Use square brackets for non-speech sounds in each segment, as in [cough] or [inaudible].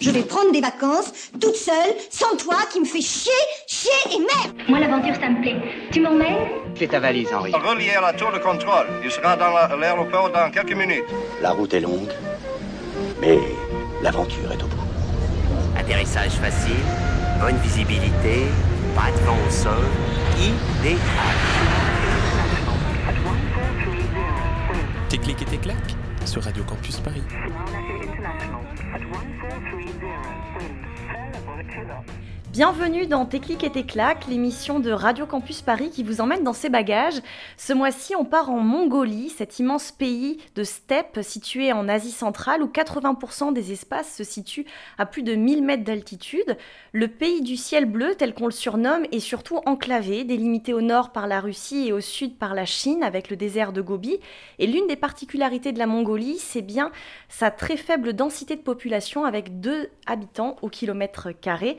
Je vais prendre des vacances, toute seule, sans toi, qui me fait chier, chier et merde Moi, l'aventure, ça me plaît. Tu m'emmènes Fais ta valise, Henri. Relié à la tour de contrôle. Il sera dans la- l'aéroport dans quelques minutes. La route est longue, mais l'aventure est au bout. Atterrissage facile, bonne visibilité, pas de vent au sol, idéal. Tes clics et tes claques sur Radio Campus Paris. 是的。Bienvenue dans Tes et tes l'émission de Radio Campus Paris qui vous emmène dans ses bagages. Ce mois-ci, on part en Mongolie, cet immense pays de steppe situé en Asie centrale où 80% des espaces se situent à plus de 1000 mètres d'altitude. Le pays du ciel bleu, tel qu'on le surnomme, est surtout enclavé, délimité au nord par la Russie et au sud par la Chine avec le désert de Gobi. Et l'une des particularités de la Mongolie, c'est bien sa très faible densité de population avec 2 habitants au kilomètre carré.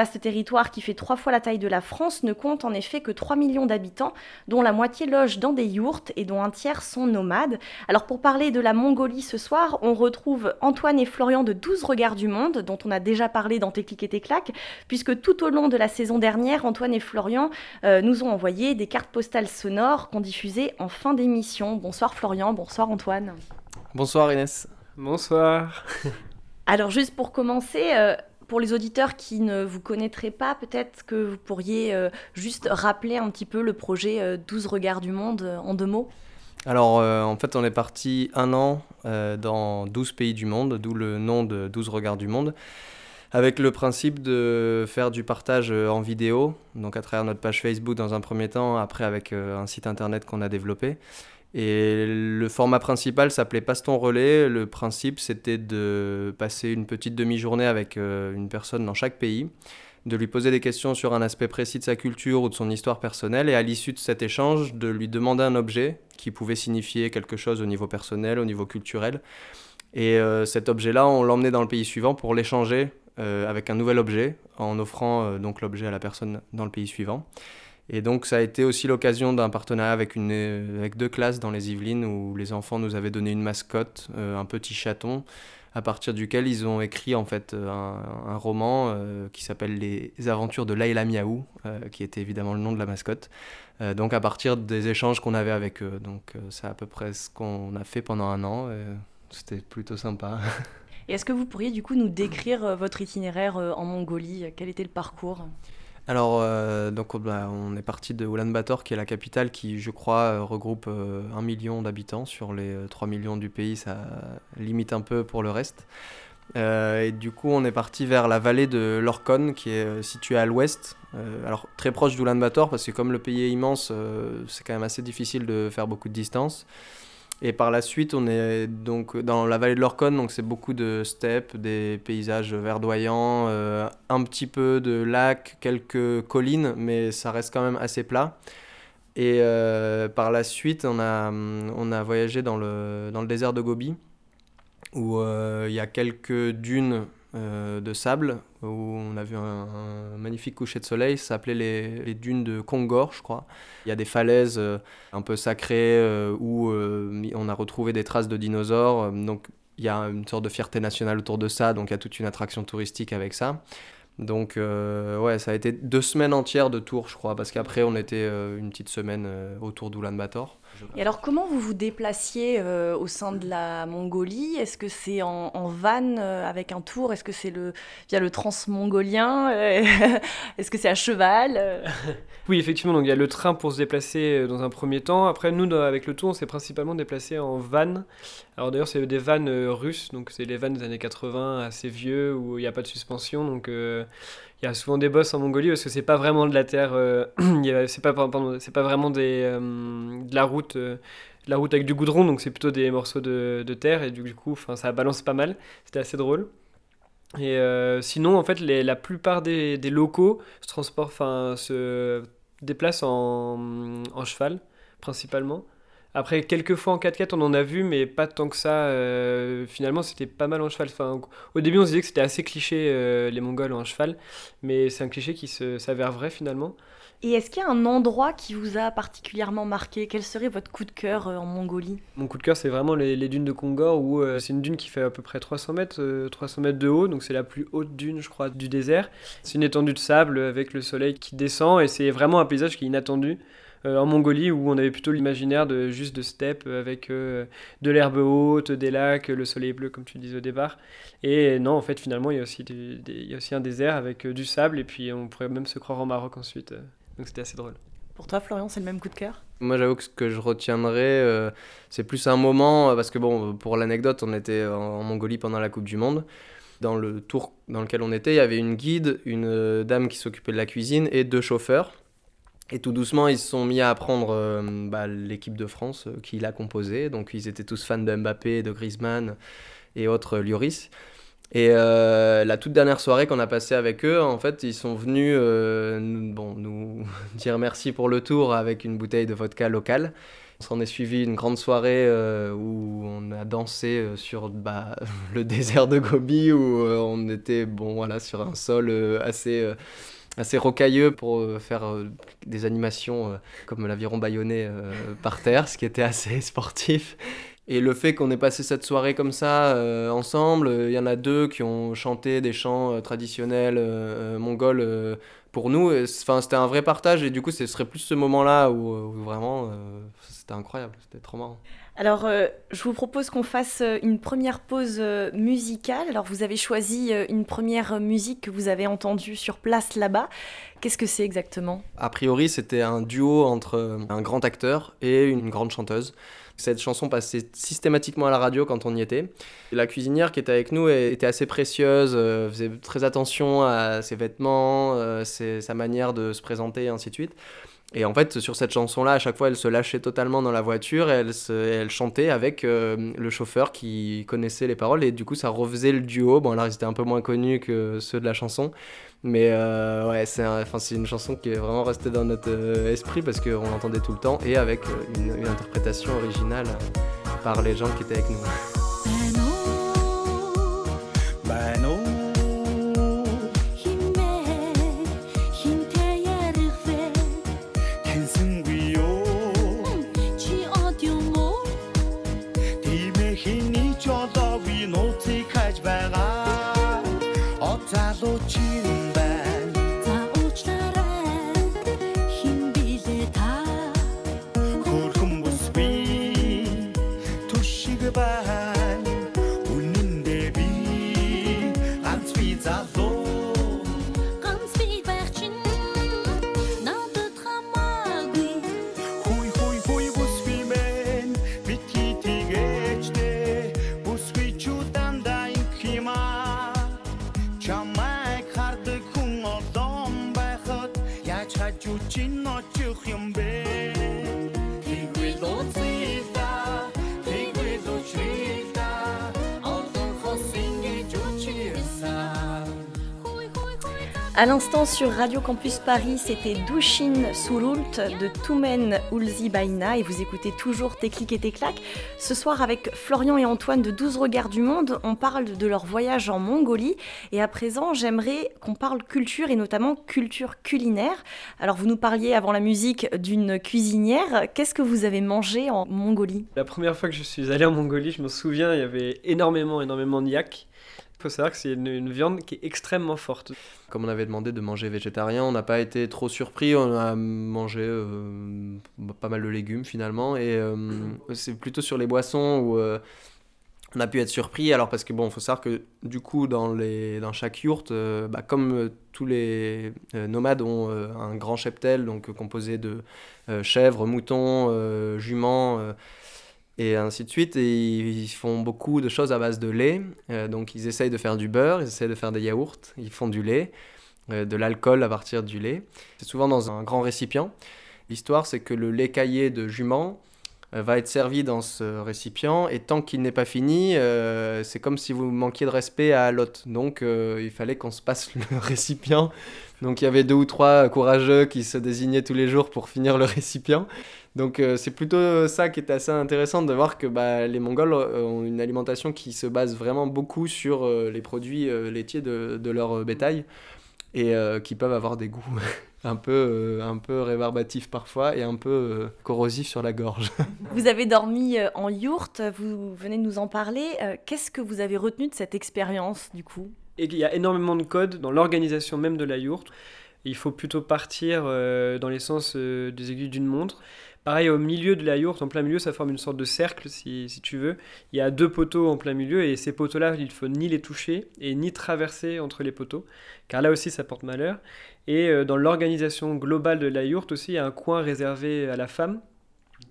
Vaste territoire qui fait trois fois la taille de la France ne compte en effet que 3 millions d'habitants, dont la moitié loge dans des yourtes et dont un tiers sont nomades. Alors pour parler de la Mongolie ce soir, on retrouve Antoine et Florian de 12 Regards du Monde, dont on a déjà parlé dans Tes clics et tes claques, puisque tout au long de la saison dernière, Antoine et Florian euh, nous ont envoyé des cartes postales sonores qu'on diffusait en fin d'émission. Bonsoir Florian, bonsoir Antoine. Bonsoir Inès. Bonsoir. Alors juste pour commencer, euh, pour les auditeurs qui ne vous connaîtraient pas, peut-être que vous pourriez euh, juste rappeler un petit peu le projet euh, 12 regards du monde euh, en deux mots. Alors euh, en fait on est parti un an euh, dans 12 pays du monde, d'où le nom de 12 regards du monde, avec le principe de faire du partage euh, en vidéo, donc à travers notre page Facebook dans un premier temps, après avec euh, un site internet qu'on a développé. Et le format principal s'appelait Passe ton relais. Le principe, c'était de passer une petite demi-journée avec euh, une personne dans chaque pays, de lui poser des questions sur un aspect précis de sa culture ou de son histoire personnelle, et à l'issue de cet échange, de lui demander un objet qui pouvait signifier quelque chose au niveau personnel, au niveau culturel. Et euh, cet objet-là, on l'emmenait dans le pays suivant pour l'échanger euh, avec un nouvel objet, en offrant donc l'objet à la personne dans le pays suivant. Et donc ça a été aussi l'occasion d'un partenariat avec, une, euh, avec deux classes dans les Yvelines où les enfants nous avaient donné une mascotte, euh, un petit chaton, à partir duquel ils ont écrit en fait euh, un, roman qui s'appelle Les aventures de Laila Miaou, qui était évidemment le nom de la mascotte. Donc à partir des échanges qu'on avait avec eux. Donc c'est à peu près ce qu'on a fait pendant un an. C'était plutôt sympa. Et est-ce que vous pourriez du coup nous décrire votre itinéraire en Mongolie? Quel était le parcours? Alors, euh, donc, bah, on est parti de Ulaanbaatar, qui est la capitale, qui, je crois, euh, regroupe euh, un million d'habitants. Sur les euh, 3 millions du pays, ça limite un peu pour le reste. Euh, et du coup, on est parti vers la vallée de l'Orkhon, qui est euh, située à l'ouest. Euh, alors, très proche d'Ulaanbaatar, parce que comme le pays est immense, euh, c'est quand même assez difficile de faire beaucoup de distance. Et par la suite, on est donc dans la vallée de l'Orkhon, donc c'est beaucoup de steppes, des paysages verdoyants, euh, un petit peu de lacs, quelques collines, mais ça reste quand même assez plat. Et euh, par la suite, on a, on a voyagé dans le, dans le désert de Gobi, où euh, il y a quelques dunes euh, de sable, où on a vu un, magnifique coucher de soleil, ça s'appelait les, dunes de Kongor, je crois. Il y a des falaises euh, un peu sacrées euh, où on a retrouvé des traces de dinosaures, donc il y a une sorte de fierté nationale autour de ça, donc il y a toute une attraction touristique avec ça. Donc ouais, ça a été deux semaines entières de tour, je crois, parce qu'après on était une petite semaine autour d'Ulaanbaatar. Et alors comment vous vous déplaciez euh, au sein de la Mongolie? Est-ce que c'est en, en van euh, avec un tour? Est-ce que c'est le, via le transmongolien? Euh, [laughs] Est-ce que c'est à cheval? [laughs] Oui, effectivement, donc il y a le train pour se déplacer dans un premier temps. Après, nous, dans- avec le tour, on s'est principalement déplacé en van. Alors d'ailleurs, c'est des vannes russes, donc c'est les vannes des années 80, assez vieux, où il n'y a pas de suspension. Donc il y a souvent des bosses en Mongolie parce que c'est pas vraiment de la terre, euh, [clears throat] c'est pas, pardon, pas vraiment des, euh, de la route. euh, la route avec du goudron, donc c'est plutôt des morceaux de, de terre, et du coup, enfin, ça balance pas mal. C'était assez drôle. Et euh, sinon, en fait, la plupart des, des locaux se transportent, enfin, se déplacent en, en cheval, principalement. Après, quelques fois en 4x4, on en a vu, mais pas tant que ça. euh, finalement, c'était pas mal en cheval. Enfin, au début, on se disait que c'était assez cliché, euh, les Mongols en cheval, mais c'est un cliché qui s'avère vrai finalement. Et est-ce qu'il y a un endroit qui vous a particulièrement marqué? Quel serait votre coup de cœur euh, en Mongolie? Mon coup de cœur, c'est vraiment les, les dunes de Kongor, où euh, c'est une dune qui fait à peu près 300 mètres, euh, 300 mètres de haut, donc c'est la plus haute dune, je crois, du désert. C'est une étendue de sable avec le soleil qui descend, et c'est vraiment un paysage qui est inattendu. Euh, en Mongolie, où on avait plutôt l'imaginaire de juste de steppe avec euh, de l'herbe haute, des lacs, le soleil bleu, comme tu disais au départ. Et non, en fait, finalement, il y a aussi, du- des- il y a aussi un désert avec euh, du sable, et puis on pourrait même se croire en Maroc ensuite. donc c'était assez drôle. Pour toi, Florian, c'est le même coup de cœur? Moi, j'avoue que ce que je retiendrai, euh, c'est plus un moment, parce que bon, pour l'anecdote, on était en, en Mongolie pendant la Coupe du Monde. Dans le tour dans lequel on était, il y avait une guide, une dame qui s'occupait de la cuisine et deux chauffeurs. Et tout doucement, ils se sont mis à apprendre euh, bah, l'équipe de France euh, qui l'a composée. Donc, ils étaient tous fans de Mbappé, de Griezmann et autres euh. Et euh, la toute dernière soirée qu'on a passée avec eux, en fait, ils sont venus nous, [laughs] dire merci pour le tour avec une bouteille de vodka locale. On s'en est suivi une grande soirée où on a dansé sur bah, [laughs] le désert de Gobi, où on était bon, voilà, sur un sol assez, assez rocailleux pour euh, faire euh, des animations euh, comme l'aviron bâillonné par terre, ce qui était assez [laughs] sportif. Et le fait qu'on ait passé cette soirée comme ça ensemble, il y en a deux qui ont chanté des chants traditionnels mongols pour nous. C'était un vrai partage et du coup, ce serait plus ce moment-là où, vraiment c'était incroyable, c'était trop marrant. Alors, euh, je vous propose qu'on fasse euh, une première pause euh, musicale. Alors, vous avez choisi une première musique que vous avez entendue sur place là-bas. Qu'est-ce que c'est exactement? A priori, c'était un duo entre un grand acteur et une grande chanteuse. Cette chanson passait systématiquement à la radio quand on y était. La cuisinière qui était avec nous était assez précieuse, faisait très attention à ses vêtements, sa manière de se présenter et ainsi de suite. Et en fait, sur cette chanson-là, à chaque fois, elle se lâchait totalement dans la voiture et elle, se- elle chantait avec euh, le chauffeur qui connaissait les paroles. Et du coup, ça refaisait le duo. Bon, alors, ils étaient un peu moins connus que ceux de la chanson. Mais euh, ouais, c'est un- une chanson qui est vraiment restée dans notre euh, esprit parce qu'on l'entendait tout le temps et avec une, une interprétation originale par les gens qui étaient avec nous. À l'instant sur Radio Campus Paris, c'était Dushin Surult de Toumen Ulzi Baina et vous écoutez toujours Tes clics et tes claques. Ce soir avec Florian et Antoine de 12 Regards du Monde, on parle de leur voyage en Mongolie et à présent j'aimerais qu'on parle culture et notamment culture culinaire. Alors vous nous parliez avant la musique d'une cuisinière, qu'est-ce que vous avez mangé en Mongolie? La première fois que je suis allé en Mongolie, je me souviens, il y avait énormément, énormément de yak. Il faut savoir que c'est une, viande qui est extrêmement forte. Comme on avait demandé de manger végétarien, on n'a pas été trop surpris. On a mangé euh, pas mal de légumes finalement. Et euh, c'est plutôt sur les boissons où euh, on a pu être surpris. Alors parce que bon, il faut savoir que du coup, dans, les, dans chaque yourte, bah, comme tous les nomades ont un grand cheptel, donc composé de chèvres, moutons, juments. Et ainsi de suite. Et ils font beaucoup de choses à base de lait. Euh, donc ils essayent de faire du beurre, ils essayent de faire des yaourts, ils font du lait, euh, de l'alcool à partir du lait. C'est souvent dans un grand récipient. L'histoire, c'est que le lait caillé de jument va être servi dans ce récipient et tant qu'il n'est pas fini, euh, c'est comme si vous manquiez de respect à l'hôte. Donc euh, il fallait qu'on se passe le [laughs] récipient. Donc il y avait deux ou trois courageux qui se désignaient tous les jours pour finir le récipient. Donc c'est plutôt ça qui est assez intéressant de voir que bah, les Mongols ont une alimentation qui se base vraiment beaucoup sur les produits laitiers de, leur bétail et qui peuvent avoir des goûts [laughs] un peu, euh, un peu rébarbatif parfois et un peu euh, corrosif sur la gorge. [laughs] vous avez dormi euh, en yourte, vous venez de nous en parler. Qu'est-ce que vous avez retenu de cette expérience du coup? Et Il y a énormément de codes dans l'organisation même de la yourte. Il faut plutôt partir dans les sens des aiguilles d'une montre. Pareil, au milieu de la yourte, en plein milieu, ça forme une sorte de cercle, si, si, tu veux. Il y a deux poteaux en plein milieu, et ces poteaux-là, il faut ni les toucher, et ni traverser entre les poteaux, car là aussi, ça porte malheur. Et euh, dans l'organisation globale de la yourte aussi, il y a un coin réservé à la femme,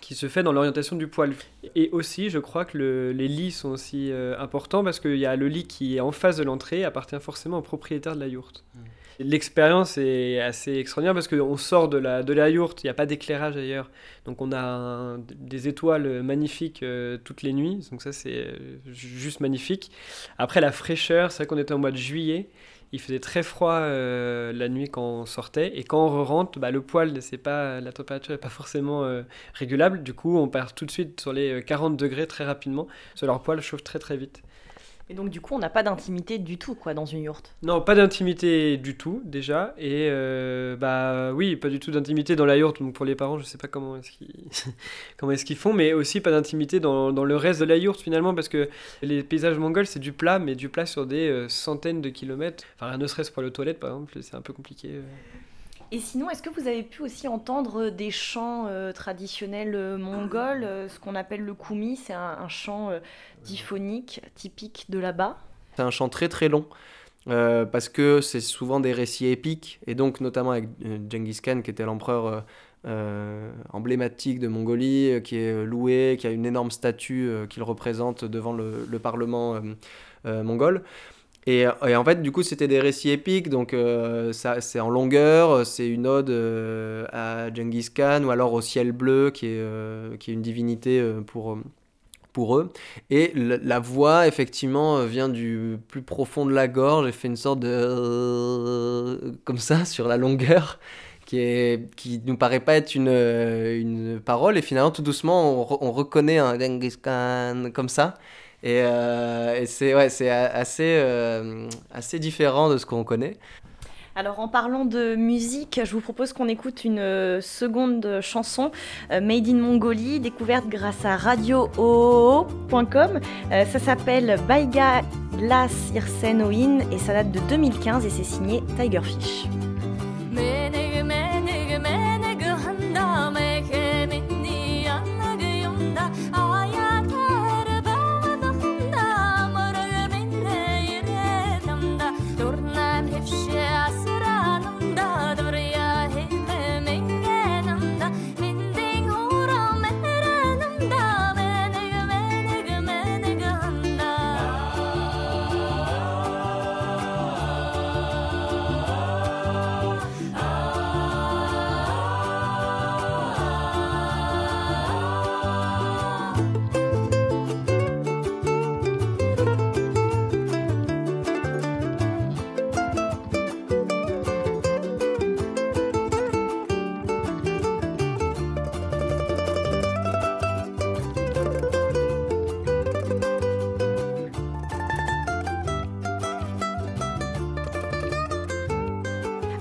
qui se fait dans l'orientation du poil. Et aussi, je crois que les lits sont aussi euh, importants, parce qu'il y a le lit qui est en face de l'entrée, appartient forcément au propriétaire de la yourte. Mmh. L'expérience est assez extraordinaire parce qu'on sort de la, de la yourte, il n'y a pas d'éclairage ailleurs. Donc on a des étoiles magnifiques euh, toutes les nuits, donc ça c'est euh, juste magnifique. Après la fraîcheur, c'est vrai qu'on était en mois de juillet, il faisait très froid euh, la nuit quand on sortait. Et quand on rentre, bah, le poil, c'est pas, la température n'est pas forcément régulable, du coup on part tout de suite sur les 40 degrés très rapidement, parce que leur poil chauffe très très vite. Et donc du coup, on n'a pas d'intimité du tout quoi dans une yourte. Non, pas d'intimité du tout déjà. Et euh, bah oui, pas du tout d'intimité dans la yourte. Donc pour les parents, je sais pas comment est-ce qu'ils [laughs] qu'ils font, mais aussi pas d'intimité dans, dans, le reste de la yourte finalement parce que les paysages mongols c'est du plat, mais du plat sur des euh, centaines de kilomètres. Enfin, ne serait-ce pour le toilette par exemple, c'est un peu compliqué. Euh. Et sinon, est-ce que vous avez pu aussi entendre des chants euh, traditionnels euh, mongols, euh, ce qu'on appelle le koumi, c'est un, chant diphonique typique de là-bas? C'est un chant très très long. parce que c'est souvent des récits épiques, et donc notamment avec Genghis Khan, qui était l'empereur emblématique de Mongolie, qui est loué, qui a une énorme statue qu'il représente devant le Parlement mongol. Et, en fait, du coup, c'était des récits épiques, donc euh, c'est en longueur, c'est une ode euh, à Genghis Khan ou alors au ciel bleu, qui est, euh, qui est une divinité pour, pour eux. Et la, voix, effectivement, vient du plus profond de la gorge et fait une sorte de. comme ça, sur la longueur. Qui, est, qui nous paraît pas être une, une parole, et finalement, tout doucement, on, on reconnaît un Genghis Khan comme ça. Et, euh, c'est ouais, assez, euh, assez différent de ce qu'on connaît. Alors en parlant de musique, je vous propose qu'on écoute une euh, seconde chanson, Made in Mongolie, découverte grâce à radio.com. ça s'appelle Baiga Glass Irsen et ça date de 2015 et c'est signé Tigerfish.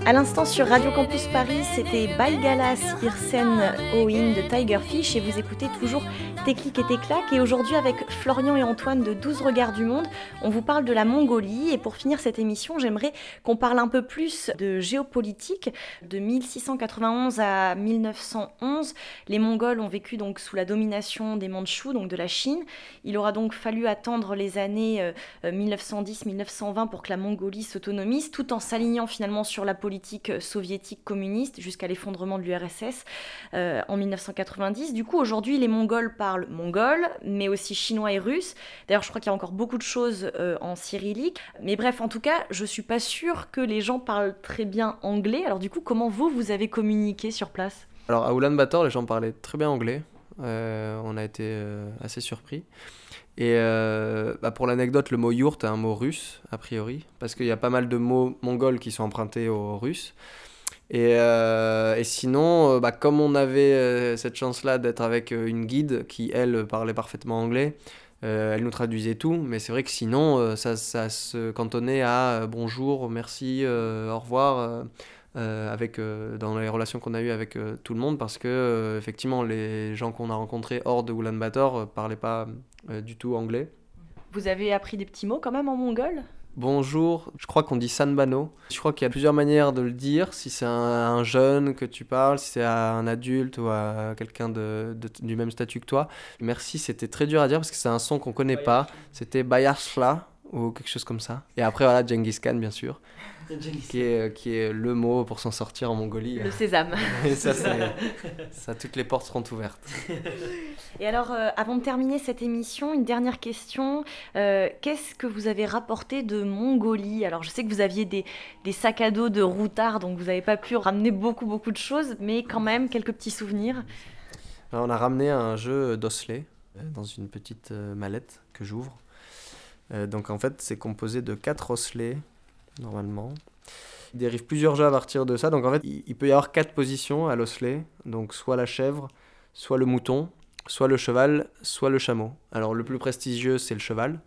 À l'instant sur Radio Campus Paris, c'était Balgalas Irsen Oin de Tigerfish et vous écoutez toujours Téclic et Téclac. Et aujourd'hui, avec Florian et Antoine de 12 Regards du Monde, on vous parle de la Mongolie. Et pour finir cette émission, j'aimerais qu'on parle un peu plus de géopolitique. De 1691 à 1911, les Mongols ont vécu donc sous la domination des Mandchous, donc de la Chine. Il aura donc fallu attendre les années 1910-1920 euh, pour que la Mongolie s'autonomise, tout en s'alignant finalement sur la politique soviétique communiste jusqu'à l'effondrement de l'URSS euh, en 1990. Du coup, aujourd'hui, les Mongols parlent mongol, mais aussi chinois et russe. D'ailleurs, je crois qu'il y a encore beaucoup de choses euh, en cyrillique. Mais bref, en tout cas, je suis pas sûre que les gens parlent très bien anglais. Alors du coup, comment vous, vous avez communiqué sur place? Alors à Ulaanbaatar, les gens parlaient très bien anglais. Euh, on a été euh, assez surpris. Et euh, bah, pour l'anecdote, le mot yourte est un mot russe, a priori, parce qu'il y a pas mal de mots mongols qui sont empruntés au russe. Et, euh, et sinon, euh, bah, comme on avait cette chance-là d'être avec une guide qui, elle, parlait parfaitement anglais, elle nous traduisait tout, mais c'est vrai que sinon, ça, ça se cantonnait à bonjour, merci, au revoir, avec, dans les relations qu'on a eues avec tout le monde, parce que, effectivement, les gens qu'on a rencontrés hors de Ulaanbaatar parlaient pas du tout anglais. Vous avez appris des petits mots quand même en mongol? Bonjour, je crois qu'on dit Sanbano. Je crois qu'il y a plusieurs manières de le dire. Si c'est un, un jeune que tu parles, si c'est à un adulte ou à quelqu'un de, de- du même statut que toi. Merci, c'était très dur à dire parce que c'est un son qu'on connaît pas. C'était Bayarsla ou quelque chose comme ça. Et après, voilà, Genghis Khan, bien sûr, qui est, qui est le mot pour s'en sortir en Mongolie. Le sésame. [laughs] Et [laughs] ça, toutes les portes seront ouvertes. [laughs] Et alors, euh, avant de terminer cette émission, une dernière question. Euh, Qu'est-ce que vous avez rapporté de Mongolie? Alors, je sais que vous aviez des, sacs à dos de routard, donc vous n'avez pas pu ramener beaucoup, beaucoup de choses, mais quand même quelques petits souvenirs. On a ramené un jeu d'osselet euh, dans une petite mallette que j'ouvre. Donc en fait, c'est composé de quatre osselets, normalement. Il dérive plusieurs jeux à partir de ça. Donc en fait, il peut y avoir quatre positions à l'osselet. Donc soit la chèvre, soit le mouton, soit le cheval, soit le chameau. Alors le plus prestigieux, c'est le cheval.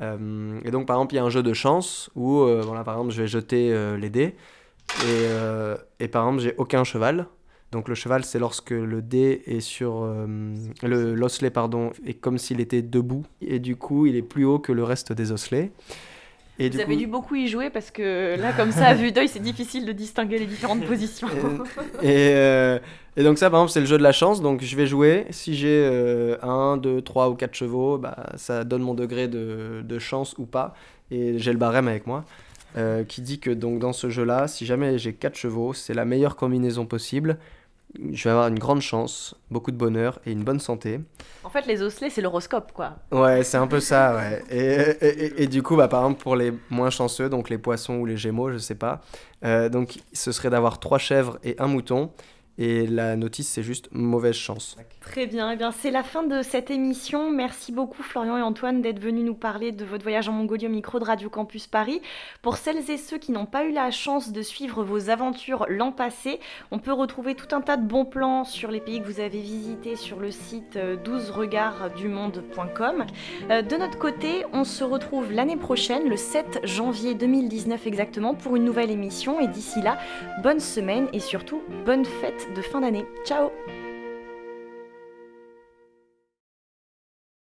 Euh, et donc par exemple, il y a un jeu de chance où, euh, voilà, par exemple, je vais jeter euh, les dés. Et, et par exemple, j'ai aucun cheval. Donc le cheval, c'est lorsque le dé est sur... le l'osselet, pardon, est comme s'il était debout. Et du coup, il est plus haut que le reste des osselets. Et vous du avez coup- dû beaucoup y jouer parce que là, comme ça, à vue d'œil, c'est difficile de distinguer les différentes [laughs] positions. Et, euh, et donc ça, par exemple, c'est le jeu de la chance. Donc je vais jouer. Si j'ai 1, 2, 3 ou 4 chevaux, bah, ça donne mon degré de, de chance ou pas. Et j'ai le barème avec moi. euh, qui dit que donc dans ce jeu-là, si jamais j'ai 4 chevaux, c'est la meilleure combinaison possible. Je vais avoir une grande chance, beaucoup de bonheur et une bonne santé. En fait, les osselets, c'est l'horoscope, quoi. Ouais, c'est un peu ça, [laughs] ouais. Et, et- et- et du coup, bah, par exemple, pour les moins chanceux, donc les poissons ou les gémeaux, je sais pas, euh, donc ce serait d'avoir trois chèvres et un mouton. Et la notice, c'est juste mauvaise chance. Très bien, eh bien c'est la fin de cette émission. Merci beaucoup Florian et Antoine d'être venus nous parler de votre voyage en Mongolie au micro de Radio Campus Paris. Pour celles et ceux qui n'ont pas eu la chance de suivre vos aventures l'an passé, on peut retrouver tout un tas de bons plans sur les pays que vous avez visités sur le site euh, 12regardsdumonde.com. Euh, De notre côté, on se retrouve l'année prochaine, le 7 janvier 2019 exactement, pour une nouvelle émission. Et d'ici là, bonne semaine et surtout bonne fête de fin d'année. Ciao